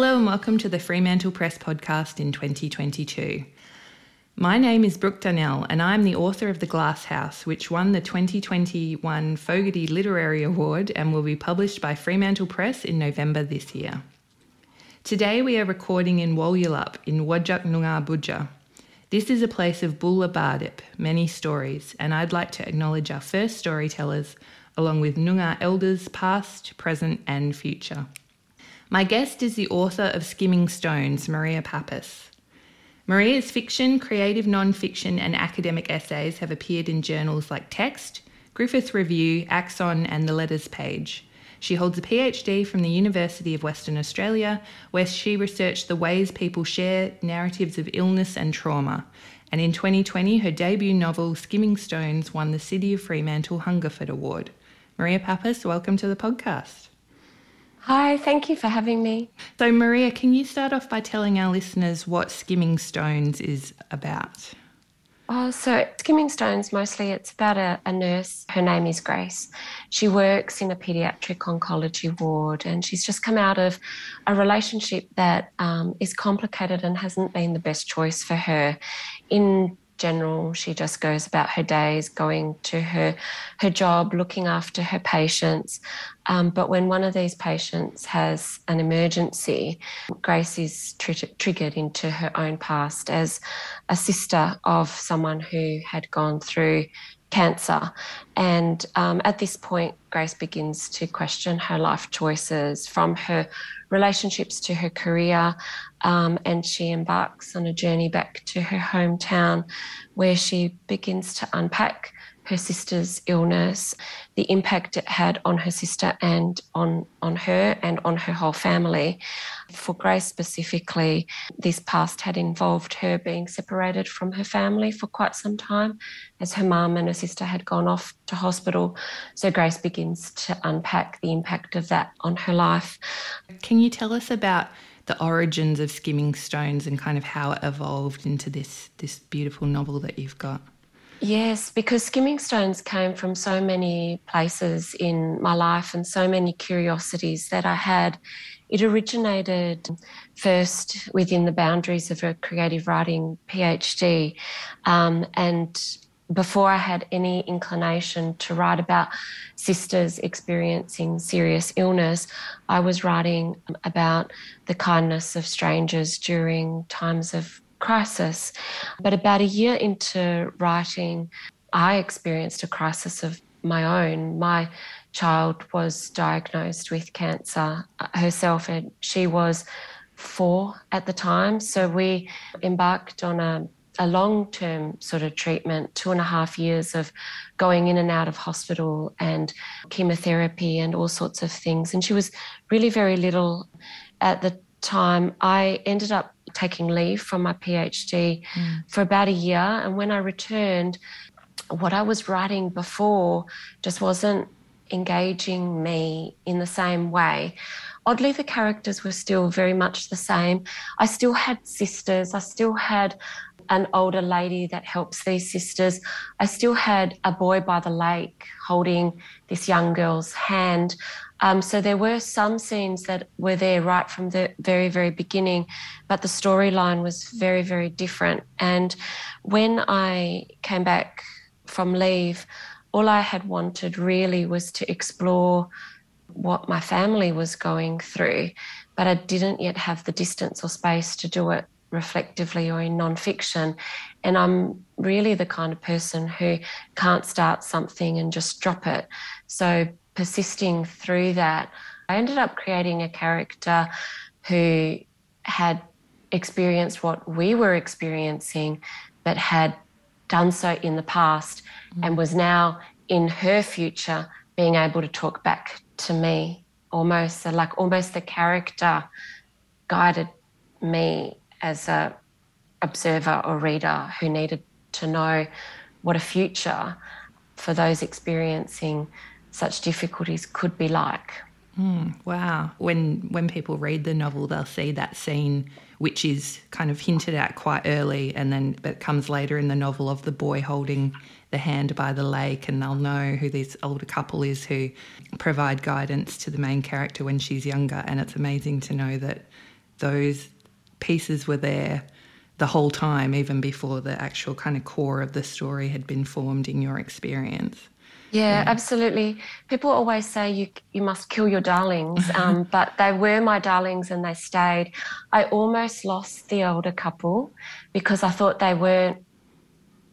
Hello and welcome to the Fremantle Press podcast in 2022. My name is Brooke Dunnell and I'm the author of The Glass House, which won the 2021 Fogarty Literary Award and will be published by Fremantle Press in November this year. Today we are recording in Walyalup in Whadjuk Noongar Boodja. This is a place of Boola Bardip, many stories, and I'd like to acknowledge our first storytellers, along with Noongar elders past, present, and future. My guest is the author of Skimming Stones, Maria Papas. Maria's fiction, creative non fiction, and academic essays have appeared in journals like Text, Griffith Review, Axon, and The Letters Page. She holds a PhD from the University of Western Australia, where she researched the ways people share narratives of illness and trauma. And in 2020, her debut novel, Skimming Stones, won the City of Fremantle Hungerford Award. Maria Papas, welcome to the podcast. Hi, thank you for having me. So, Maria, can you start off by telling our listeners what Skimming Stones is about? Oh, so Skimming Stones mostly it's about a, a, nurse. Her name is Grace. She works in a pediatric oncology ward, and she's just come out of a relationship that um, is complicated and hasn't been the best choice for her. In general. She just goes about her days, going to her her job, looking after her patients. Um, but when one of these patients has an emergency, Grace is tr- triggered into her own past as a sister of someone who had gone through cancer. And um, at this point, Grace begins to question her life choices from her relationships to her career. Um, and she embarks on a journey back to her hometown where she begins to unpack her sister's illness, the impact it had on her sister and on, on her and on her whole family. For Grace specifically, this past had involved her being separated from her family for quite some time as her mum and her sister had gone off to hospital. So Grace begins to unpack the impact of that on her life. Can you tell us about the origins of Skimming Stones and kind of how it evolved into this this beautiful novel that you've got? Yes, because skimming stones came from so many places in my life and so many curiosities that I had. It originated first within the boundaries of a creative writing PhD. Um, and before I had any inclination to write about sisters experiencing serious illness, I was writing about the kindness of strangers during times of crisis. But about a year into writing, I experienced a crisis of my own. My child was diagnosed with cancer herself, and she was four at the time. So we embarked on a a long term sort of treatment, two and a half years of going in and out of hospital and chemotherapy and all sorts of things. And she was really very little at the time. I ended up taking leave from my PhD mm. for about a year. And when I returned, what I was writing before just wasn't engaging me in the same way. Oddly, the characters were still very much the same. I still had sisters, I still had an older lady that helps these sisters. I still had a boy by the lake holding this young girl's hand. Um, so there were some scenes that were there right from the very, very beginning, but the storyline was very, very different. And when I came back from leave, all I had wanted really was to explore what my family was going through, but I didn't yet have the distance or space to do it reflectively or in nonfiction. And I'm really the kind of person who can't start something and just drop it. So persisting through that, I ended up creating a character who had experienced what we were experiencing, but had done so in the past mm. and was now in her future being able to talk back to me almost like almost the character guided me as a observer or reader who needed to know what a future for those experiencing such difficulties could be like. Mm, wow. When when people read the novel, they'll see that scene, which is kind of hinted at quite early, and then but comes later in the novel of the boy holding the hand by the lake, and they'll know who this older couple is who provide guidance to the main character when she's younger. And it's amazing to know that those pieces were there the whole time, even before the actual kind of core of the story had been formed in your experience. Yeah, absolutely. People always say you you must kill your darlings, um, but they were my darlings and they stayed. I almost lost the older couple because I thought they weren't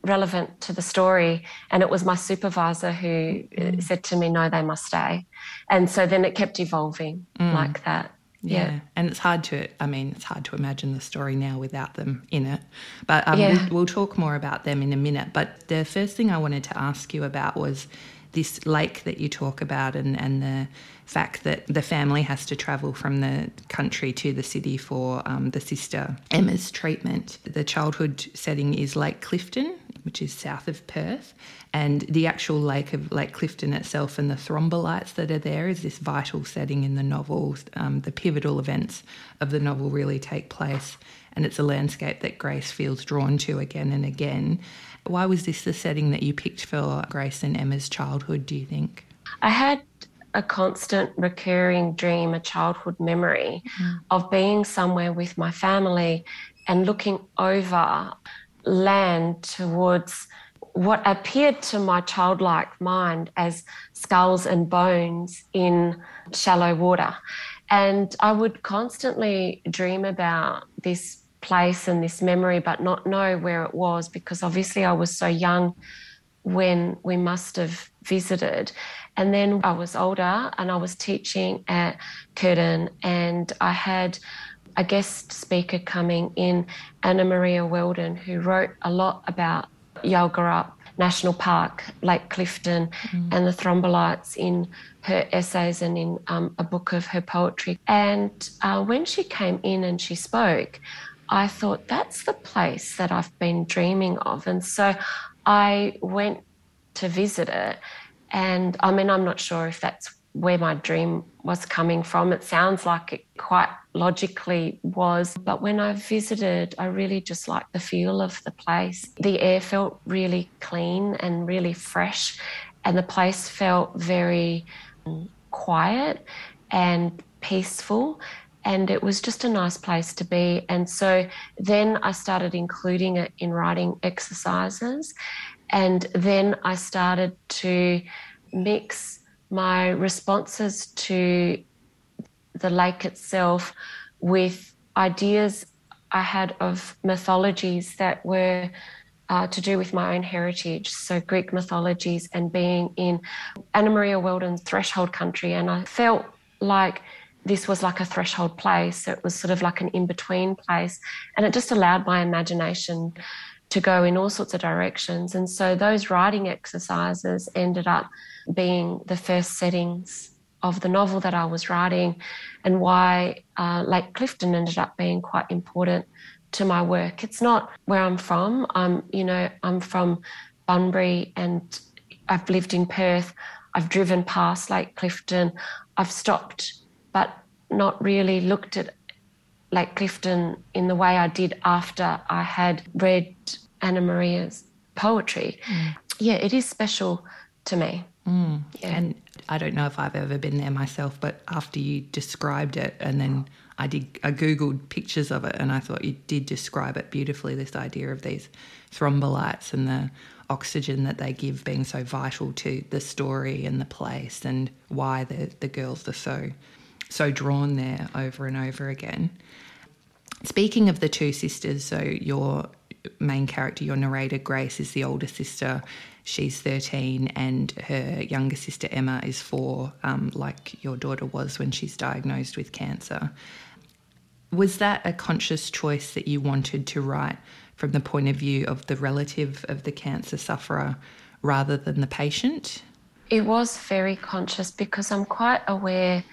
relevant to the story. And it was my supervisor who mm. said to me, no, they must stay. And so then it kept evolving mm. like that. Yeah. yeah. and it's hard to, I mean, it's hard to imagine the story now without them in it. But um, yeah. we'll, we'll talk more about them in a minute. But the first thing I wanted to ask you about was this lake that you talk about and, and the fact that the family has to travel from the country to the city for um, the sister Emma's treatment. The childhood setting is Lake Clifton, which is south of Perth, and the actual lake of Lake Clifton itself and the thrombolites that are there is this vital setting in the novel. Um, the pivotal events of the novel really take place, and it's a landscape that Grace feels drawn to again and again. Why was this the setting that you picked for Grace and Emma's childhood, do you think? I had a constant recurring dream, a childhood memory mm. of being somewhere with my family and looking over land towards what appeared to my childlike mind as skulls and bones in shallow water. And I would constantly dream about this place and this memory, but not know where it was because obviously I was so young when we must have visited. And then I was older and I was teaching at Curtin and I had a guest speaker coming in, Annamaria Weldon, who wrote a lot about Yalgorup National Park, Lake Clifton, mm. and the thrombolites in her essays and in um, a book of her poetry. And uh, when she came in and she spoke, I thought, that's the place that I've been dreaming of. And so I went to visit it. And I mean, I'm not sure if that's where my dream was coming from. It sounds like it quite logically was. But when I visited, I really just liked the feel of the place. The air felt really clean and really fresh, and the place felt very um, quiet and peaceful and it was just a nice place to be. And so then I started including it in writing exercises. And then I started to mix my responses to the lake itself with ideas I had of mythologies that were uh, to do with my own heritage. So, Greek mythologies and being in Annamaria Weldon's threshold country. And I felt like this was like a threshold place. It was sort of like an in between place. And it just allowed my imagination to go in all sorts of directions. And so those writing exercises ended up being the first settings of the novel that I was writing and why uh, Lake Clifton ended up being quite important to my work. It's not where I'm from. I'm, you know, I'm from Bunbury and I've lived in Perth. I've driven past Lake Clifton. I've stopped but not really looked at Lake Clifton in the way I did after I had read Annamaria's poetry. Mm. Yeah, it is special to me. Mm. Yeah. And I don't know if I've ever been there myself, but after you described it, and then I did, I googled pictures of it, and I thought you did describe it beautifully. This idea of these thrombolites and the oxygen that they give being so vital to the story and the place, and why the the girls are so so drawn there over and over again. Speaking of the two sisters, so your main character, your narrator, Grace, is the older sister. She's 13, and her younger sister, Emma, is four, um, like your daughter was when she's diagnosed with cancer. Was that a conscious choice that you wanted to write from the point of view of the relative of the cancer sufferer rather than the patient? It was very conscious because I'm quite aware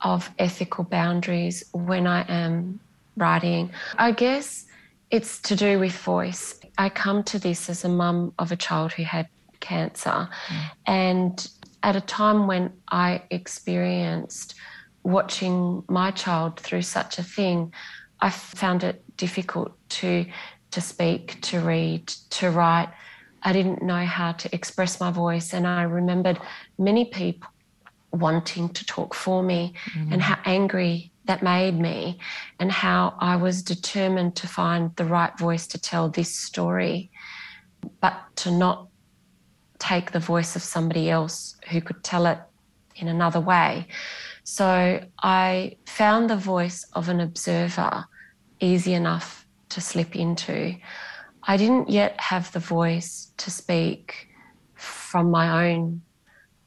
of ethical boundaries when I am writing. I guess it's to do with voice. I come to this as a mum of a child who had cancer. Mm. And at a time when I experienced watching my child through such a thing, I found it difficult to to speak, to read, to write. I didn't know how to express my voice and I remembered many people wanting to talk for me mm. and how angry that made me and how I was determined to find the right voice to tell this story, but to not take the voice of somebody else who could tell it in another way. So I found the voice of an observer easy enough to slip into. I didn't yet have the voice to speak from my own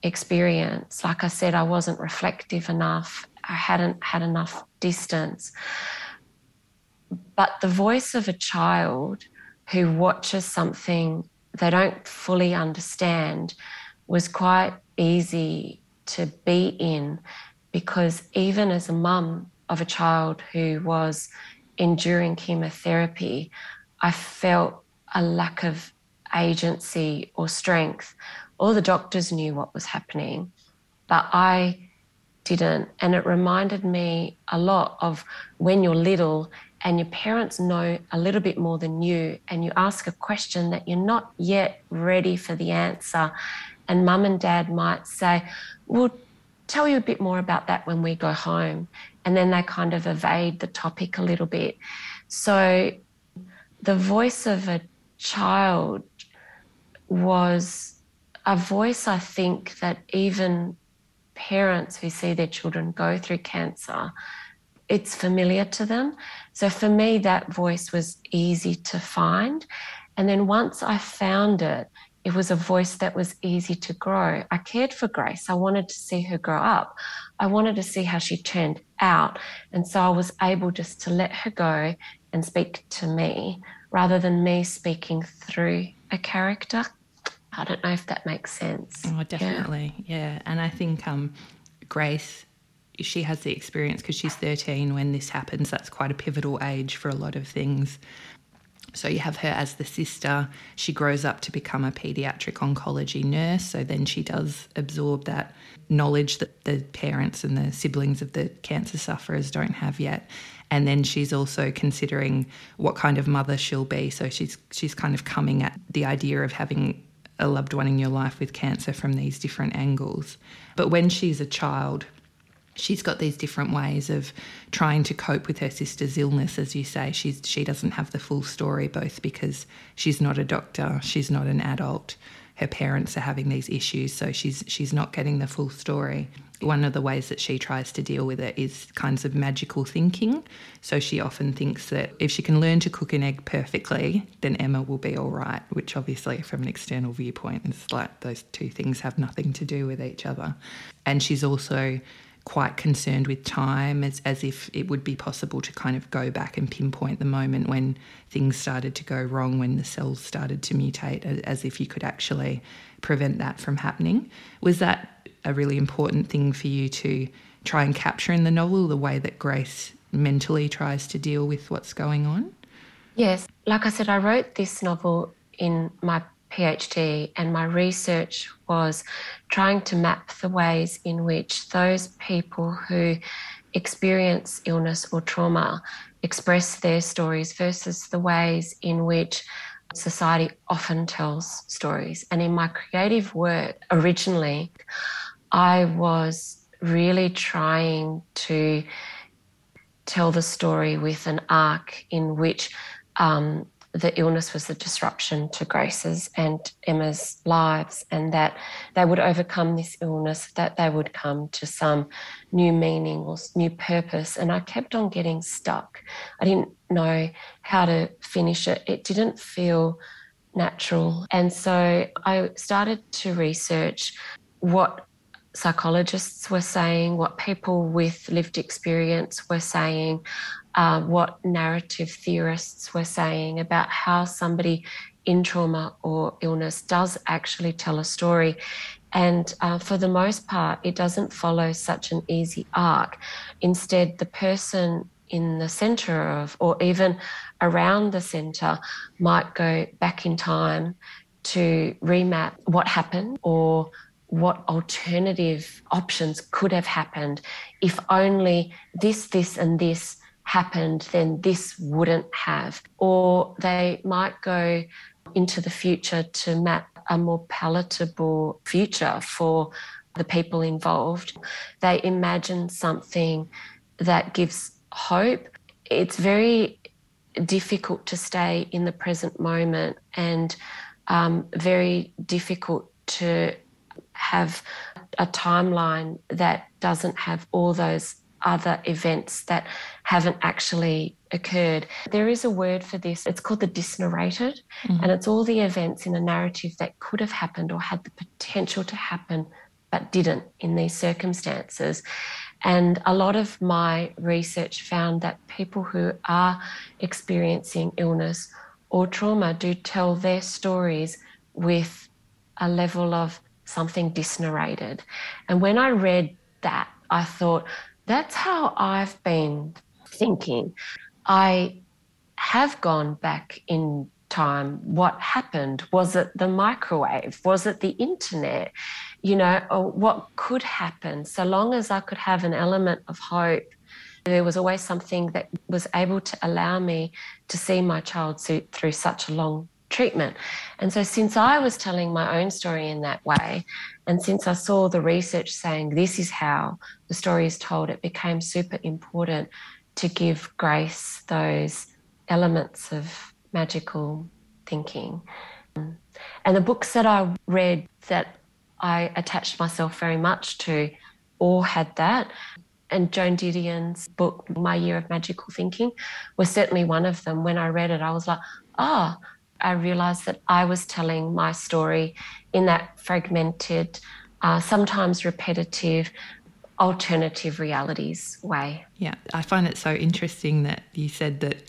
experience. Like I said, I wasn't reflective enough, I hadn't had enough distance. But the voice of a child who watches something they don't fully understand was quite easy to be in because even as a mum of a child who was enduring chemotherapy, I felt a lack of agency or strength. All the doctors knew what was happening, but I didn't. And it reminded me a lot of when you're little and your parents know a little bit more than you, and you ask a question that you're not yet ready for the answer. And mum and dad might say, We'll tell you a bit more about that when we go home. And then they kind of evade the topic a little bit. So the voice of a child was a voice, I think, that even parents who see their children go through cancer, it's familiar to them. So for me, that voice was easy to find. And then once I found it, it was a voice that was easy to grow. I cared for Grace. I wanted to see her grow up. I wanted to see how she turned out. And so I was able just to let her go and speak to me rather than me speaking through a character. I don't know if that makes sense. Oh, definitely. Yeah. yeah. And I think um, Grace, she has the experience because she's 13 when this happens. That's quite a pivotal age for a lot of things. So you have her as the sister. She grows up to become a pediatric oncology nurse. So then she does absorb that knowledge that the parents and the siblings of the cancer sufferers don't have yet. And then she's also considering what kind of mother she'll be. So she's she's kind of coming at the idea of having a loved one in your life with cancer from these different angles. But when she's a child, she's got these different ways of trying to cope with her sister's illness as you say she's she doesn't have the full story both because she's not a doctor she's not an adult her parents are having these issues so she's she's not getting the full story. One of the ways that she tries to deal with it is kinds of magical thinking. So she often thinks that if she can learn to cook an egg perfectly then Emma will be all right which obviously from an external viewpoint is like those two things have nothing to do with each other. And she's also quite concerned with time as, as if it would be possible to kind of go back and pinpoint the moment when things started to go wrong, when the cells started to mutate, as if you could actually prevent that from happening. Was that a really important thing for you to try and capture in the novel, the way that Grace mentally tries to deal with what's going on? Yes. Like I said, I wrote this novel in my PhD, and my research was trying to map the ways in which those people who experience illness or trauma express their stories versus the ways in which society often tells stories. And in my creative work, originally, I was really trying to tell the story with an arc in which um, the illness was the disruption to Grace's and Emma's lives, and that they would overcome this illness, that they would come to some new meaning or new purpose. And I kept on getting stuck. I didn't know how to finish it, it didn't feel natural. And so I started to research what psychologists were saying, what people with lived experience were saying, uh, what narrative theorists were saying about how somebody in trauma or illness does actually tell a story. And uh, for the most part, it doesn't follow such an easy arc. Instead, the person in the center of, or even around the center, might go back in time to remap what happened or what alternative options could have happened if only this, this, and this happened, then this wouldn't have. Or they might go into the future to map a more palatable future for the people involved. They imagine something that gives hope. It's very difficult to stay in the present moment and um, very difficult to have a timeline that doesn't have all those other events that haven't actually occurred. There is a word for this. It's called the disnarrated, mm-hmm. and it's all the events in a narrative that could have happened or had the potential to happen but didn't in these circumstances. And a lot of my research found that people who are experiencing illness or trauma do tell their stories with a level of something disnarrated. And when I read that, I thought, that's how I've been thinking. I have gone back in time. What happened? Was it the microwave? Was it the internet? You know, what could happen? So long as I could have an element of hope, there was always something that was able to allow me to see my child through such a long treatment. And so, since I was telling my own story in that way, and since I saw the research saying this is how the story is told, it became super important to give Grace those elements of magical thinking. And the books that I read that I attached myself very much to all had that. And Joan Didion's book, My Year of Magical Thinking, was certainly one of them. When I read it, I was like, ah, oh, I realized that I was telling my story in that fragmented, uh, sometimes repetitive, alternative realities way. Yeah, I find it so interesting that you said that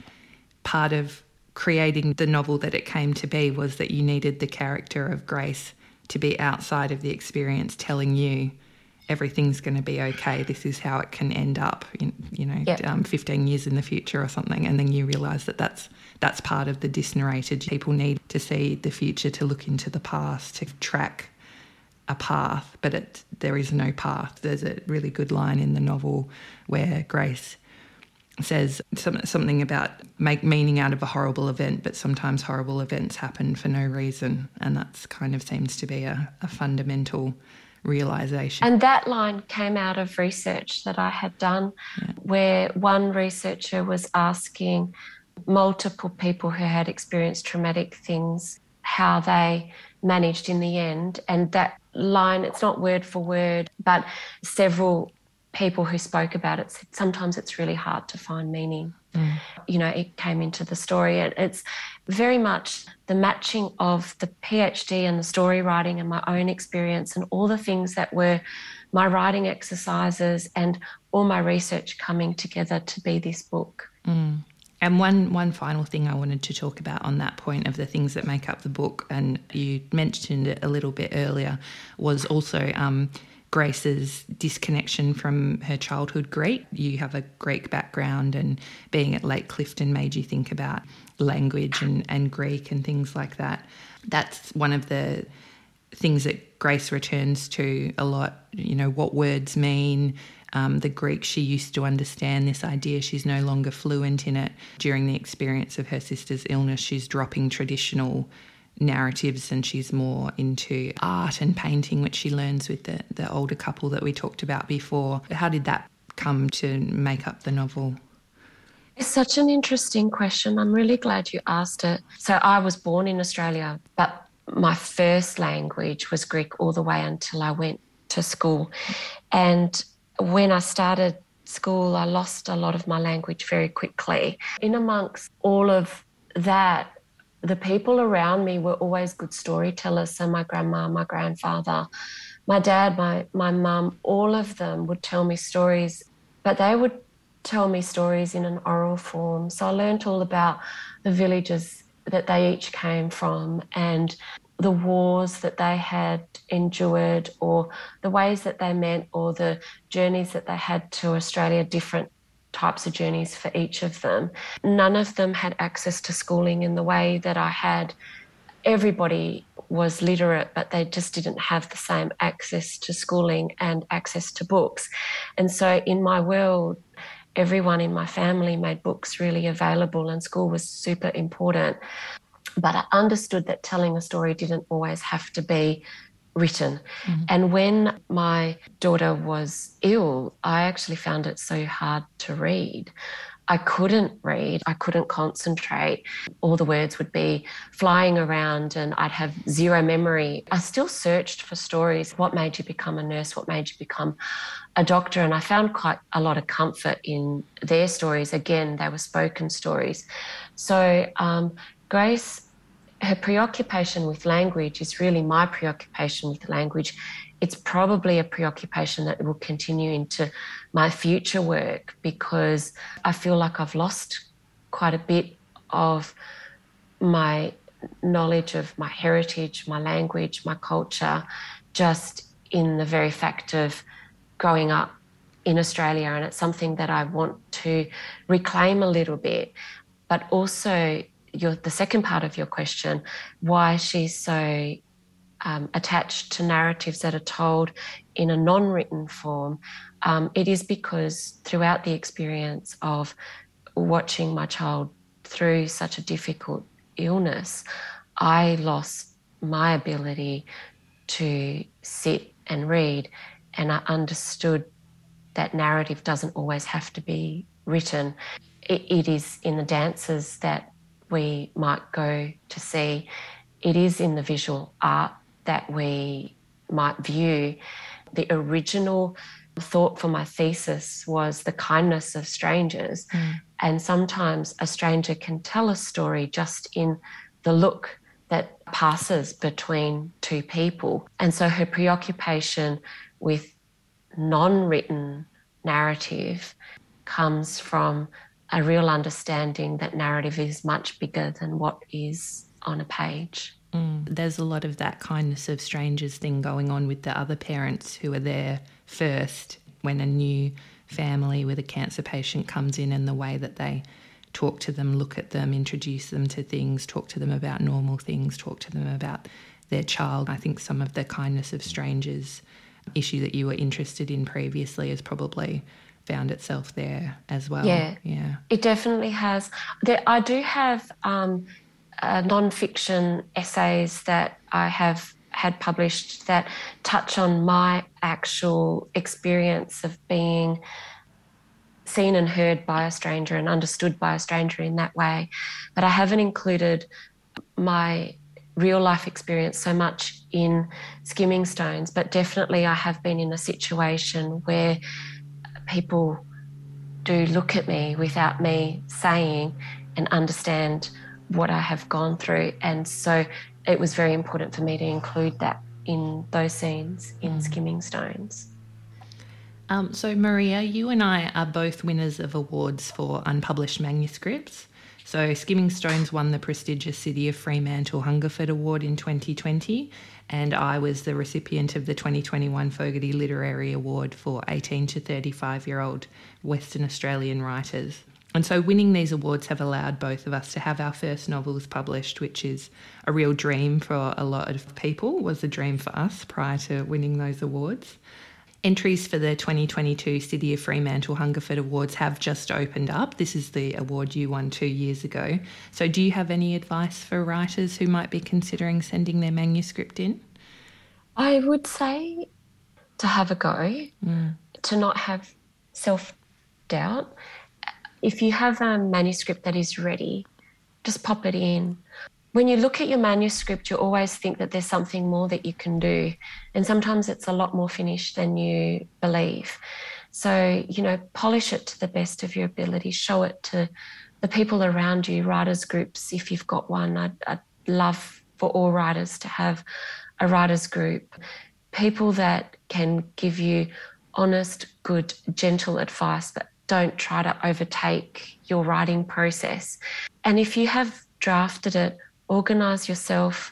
part of creating the novel that it came to be was that you needed the character of Grace to be outside of the experience telling you everything's going to be okay. This is how it can end up, in, you know, yep. um, 15 years in the future or something. And then you realise that that's, that's part of the disnarrated. People need to see the future, to look into the past, to track a path, but it, there is no path. There's a really good line in the novel where Grace says something about make meaning out of a horrible event, but sometimes horrible events happen for no reason. And that's kind of seems to be a, a fundamental realization. And that line came out of research that I had done, yeah. where one researcher was asking multiple people who had experienced traumatic things how they managed in the end. And that line, it's not word for word, but several people who spoke about it said sometimes it's really hard to find meaning. Mm. You know, it came into the story. And it's very much the matching of the PhD and the story writing and my own experience and all the things that were my writing exercises and all my research coming together to be this book. Mm. And one one final thing I wanted to talk about on that point of the things that make up the book, and you mentioned it a little bit earlier, was also um, Grace's disconnection from her childhood Greek. You have a Greek background, and being at Lake Clifton made you think about language and, and Greek and things like that. That's one of the things that Grace returns to a lot. You know, what words mean, um, the Greek she used to understand, this idea she's no longer fluent in it. During the experience of her sister's illness, she's dropping traditional narratives and she's more into art and painting, which she learns with the, the older couple that we talked about before. How did that come to make up the novel? It's such an interesting question. I'm really glad you asked it. So, I was born in Australia, but my first language was Greek all the way until I went to school. And when I started school, I lost a lot of my language very quickly. In amongst all of that, the people around me were always good storytellers. So my grandma, my grandfather, my dad, my my mum, all of them would tell me stories, but they would tell me stories in an oral form. So I learned all about the villages that they each came from and the wars that they had endured or the ways that they met or the journeys that they had to Australia, different types of journeys for each of them. None of them had access to schooling in the way that I had. Everybody was literate, but they just didn't have the same access to schooling and access to books. And so, in my world, everyone in my family made books really available, and school was super important. But I understood that telling a story didn't always have to be written. Mm-hmm. And when my daughter was ill, I actually found it so hard to read. I couldn't read, I couldn't concentrate. All the words would be flying around and I'd have zero memory. I still searched for stories. What made you become a nurse? What made you become a doctor? And I found quite a lot of comfort in their stories. Again, they were spoken stories. So, um, Grace, her preoccupation with language is really my preoccupation with language it's probably a preoccupation that will continue into my future work because I feel like I've lost quite a bit of my knowledge of my heritage, my language, my culture, just in the very fact of growing up in Australia. And it's something that I want to reclaim a little bit. But also, your, the second part of your question, why she's so um, attached to narratives that are told in a non written form, um, it is because throughout the experience of watching my child through such a difficult illness, I lost my ability to sit and read, and I understood that narrative doesn't always have to be written. it, it is in the dances that we might go to see, it is in the visual art that we might view. The original thought for my thesis was the kindness of strangers. Mm. And sometimes a stranger can tell a story just in the look that passes between two people. And so her preoccupation with non written narrative comes from a real understanding that narrative is much bigger than what is on a page. Mm. There's a lot of that kindness of strangers thing going on with the other parents who are there first when a new family with a cancer patient comes in and the way that they talk to them, look at them, introduce them to things, talk to them about normal things, talk to them about their child. I think some of the kindness of strangers issue that you were interested in previously is probably found itself there as well. Yeah, yeah, it definitely has. There, I do have um, uh, non-fiction essays that I have had published that touch on my actual experience of being seen and heard by a stranger and understood by a stranger in that way. But I haven't included my real life experience so much in skimming stones, but definitely I have been in a situation where people do look at me without me saying and understand what I have gone through. And so it was very important for me to include that in those scenes in mm. Skimming Stones. Um, so, Maria, you and I are both winners of awards for unpublished manuscripts. So, Skimming Stones won the prestigious City of Fremantle Hungerford Award in 2020, and I was the recipient of the 2021 Fogarty Literary Award for 18 to 35 year old Western Australian writers. And so winning these awards have allowed both of us to have our first novels published, which is a real dream for a lot of people, was a dream for us prior to winning those awards. Entries for the 2022 City of Fremantle Hungerford Awards have just opened up. This is the award you won two years ago. So, do you have any advice for writers who might be considering sending their manuscript in? I would say to have a go, mm. to not have self doubt, if you have a manuscript that is ready, just pop it in. When you look at your manuscript, you always think that there's something more that you can do. And sometimes it's a lot more finished than you believe. So, you know, polish it to the best of your ability, show it to the people around you, writers' groups, if you've got one. I'd, I'd love for all writers to have a writers' group, people that can give you honest, good, gentle advice that don't try to overtake your writing process. And if you have drafted it, organize yourself,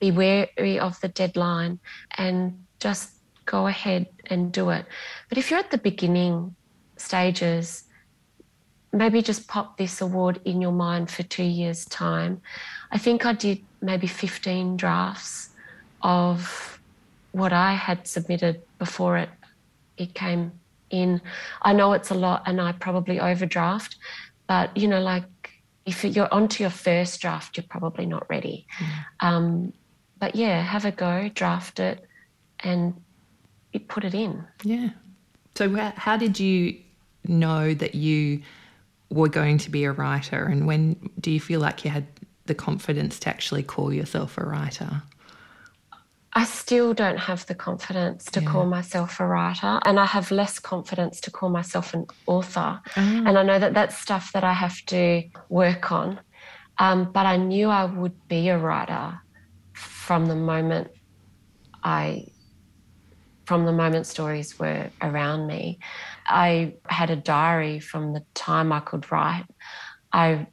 be wary of the deadline, and just go ahead and do it. But if you're at the beginning stages, maybe just pop this award in your mind for two years' time. I think I did maybe 15 drafts of what I had submitted before it it came in. I know it's a lot and I probably overdraft, but you know, like if you're onto your first draft, you're probably not ready. Mm. Um, but yeah, have a go, draft it, and put it in. Yeah. So, how did you know that you were going to be a writer, and when do you feel like you had the confidence to actually call yourself a writer? I still don't have the confidence to yeah. call myself a writer, and I have less confidence to call myself an author. Oh. And I know that that's stuff that I have to work on. Um, but I knew I would be a writer from the moment I, from the moment stories were around me. I had a diary from the time I could write. I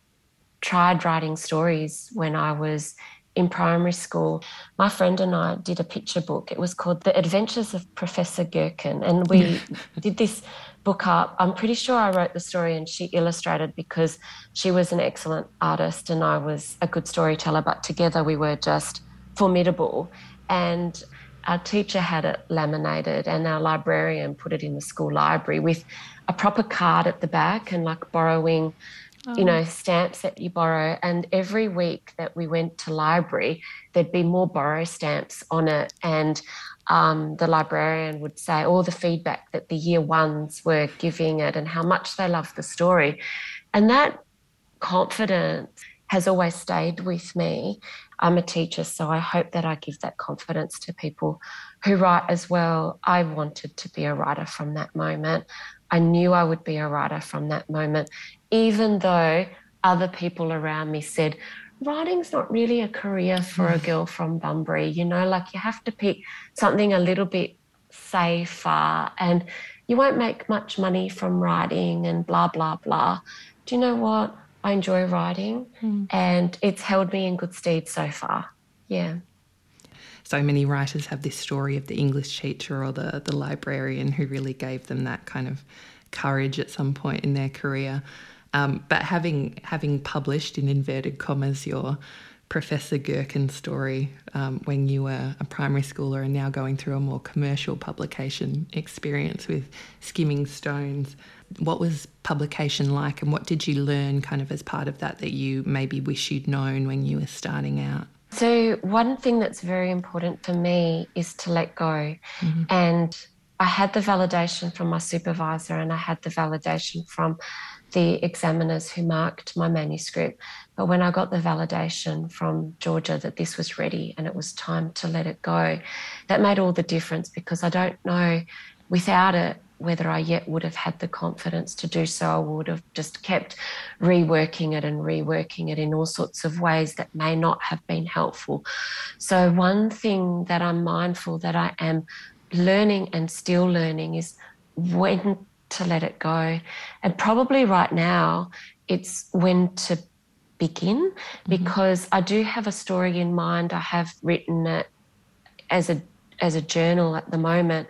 tried writing stories when I was in primary school. My friend and I did a picture book. It was called The Adventures of Professor Gherkin. And we did this book up. I'm pretty sure I wrote the story and she illustrated because she was an excellent artist and I was a good storyteller, but together we were just formidable. And our teacher had it laminated and our librarian put it in the school library with a proper card at the back and like borrowing oh. you know stamps that you borrow and every week that we went to library there'd be more borrow stamps on it and um, the librarian would say all the feedback that the year ones were giving it and how much they loved the story and that confidence has always stayed with me I'm a teacher, so I hope that I give that confidence to people who write as well. I wanted to be a writer from that moment. I knew I would be a writer from that moment, even though other people around me said, writing's not really a career for a girl from Bunbury. You know, like you have to pick something a little bit safer and you won't make much money from writing and blah, blah, blah. Do you know what? I enjoy writing mm. and it's held me in good stead so far. Yeah. So many writers have this story of the English teacher or the, the librarian who really gave them that kind of courage at some point in their career. Um, but having having published in inverted commas your Professor Gherkin story um, when you were a primary schooler and now going through a more commercial publication experience with Skimming Stones, what was publication like and what did you learn kind of as part of that that you maybe wish you'd known when you were starting out? So, one thing that's very important for me is to let go. Mm-hmm. And I had the validation from my supervisor and I had the validation from the examiners who marked my manuscript. But when I got the validation from Georgia that this was ready and it was time to let it go, that made all the difference because I don't know without it whether I yet would have had the confidence to do so. I would have just kept reworking it and reworking it in all sorts of ways that may not have been helpful. So, one thing that I'm mindful that I am learning and still learning is when to let it go. And probably right now, it's when to begin mm-hmm. because I do have a story in mind. I have written it as a as a journal at the moment,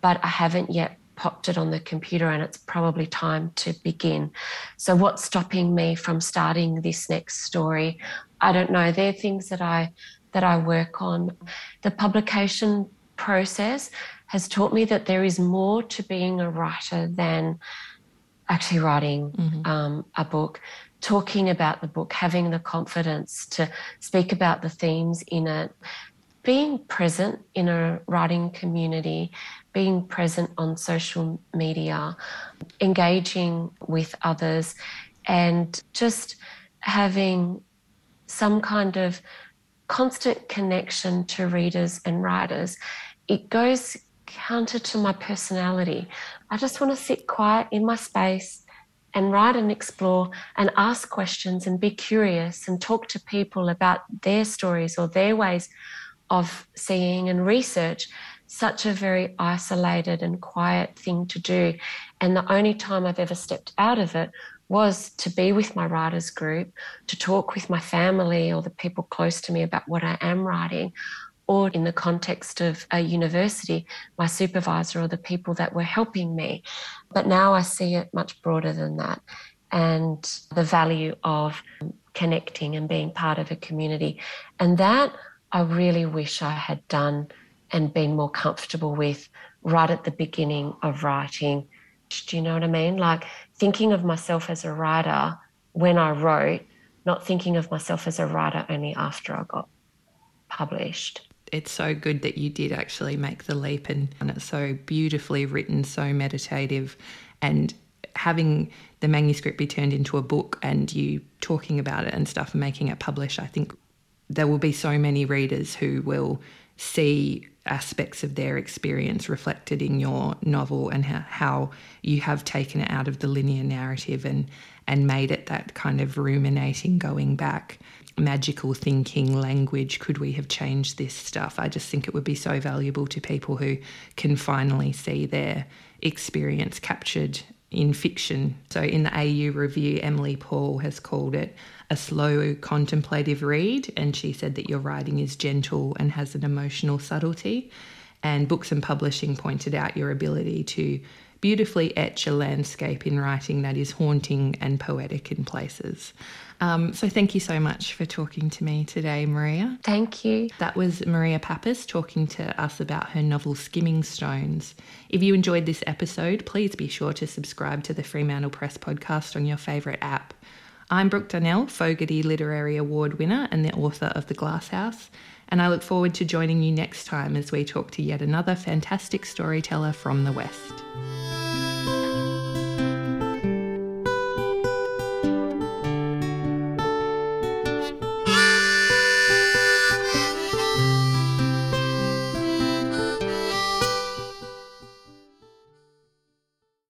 but I haven't yet popped it on the computer and it's probably time to begin. So, what's stopping me from starting this next story? I don't know. They're things that I that I work on. The publication process has taught me that there is more to being a writer than actually writing mm-hmm. um, a book. Talking about the book, having the confidence to speak about the themes in it, being present in a writing community being present on social media, engaging with others, and just having some kind of constant connection to readers and writers. It goes counter to my personality. I just want to sit quiet in my space and write and explore and ask questions and be curious and talk to people about their stories or their ways of seeing and research such a very isolated and quiet thing to do. And the only time I've ever stepped out of it was to be with my writers group, to talk with my family or the people close to me about what I am writing, or in the context of a university, my supervisor or the people that were helping me. But now I see it much broader than that and the value of connecting and being part of a community. And that I really wish I had done and been more comfortable with right at the beginning of writing. Do you know what I mean? Like thinking of myself as a writer when I wrote, not thinking of myself as a writer only after I got published. It's so good that you did actually make the leap and, and it's so beautifully written, so meditative, and having the manuscript be turned into a book and you talking about it and stuff and making it published, I think there will be so many readers who will see aspects of their experience reflected in your novel and how, how you have taken it out of the linear narrative and and made it that kind of ruminating going back magical thinking language could we have changed this stuff i just think it would be so valuable to people who can finally see their experience captured in fiction. So, in the AU review, Emily Paul has called it a slow, contemplative read, and she said that your writing is gentle and has an emotional subtlety. And Books and Publishing pointed out your ability to beautifully etch a landscape in writing that is haunting and poetic in places. Um, so thank you so much for talking to me today, Maria. Thank you. That was Maria Papas talking to us about her novel Skimming Stones. If you enjoyed this episode, please be sure to subscribe to the Fremantle Press podcast on your favourite app. I'm Brooke Dunnell, Fogarty Literary Award winner and the author of The Glass House, and I look forward to joining you next time as we talk to yet another fantastic storyteller from the West.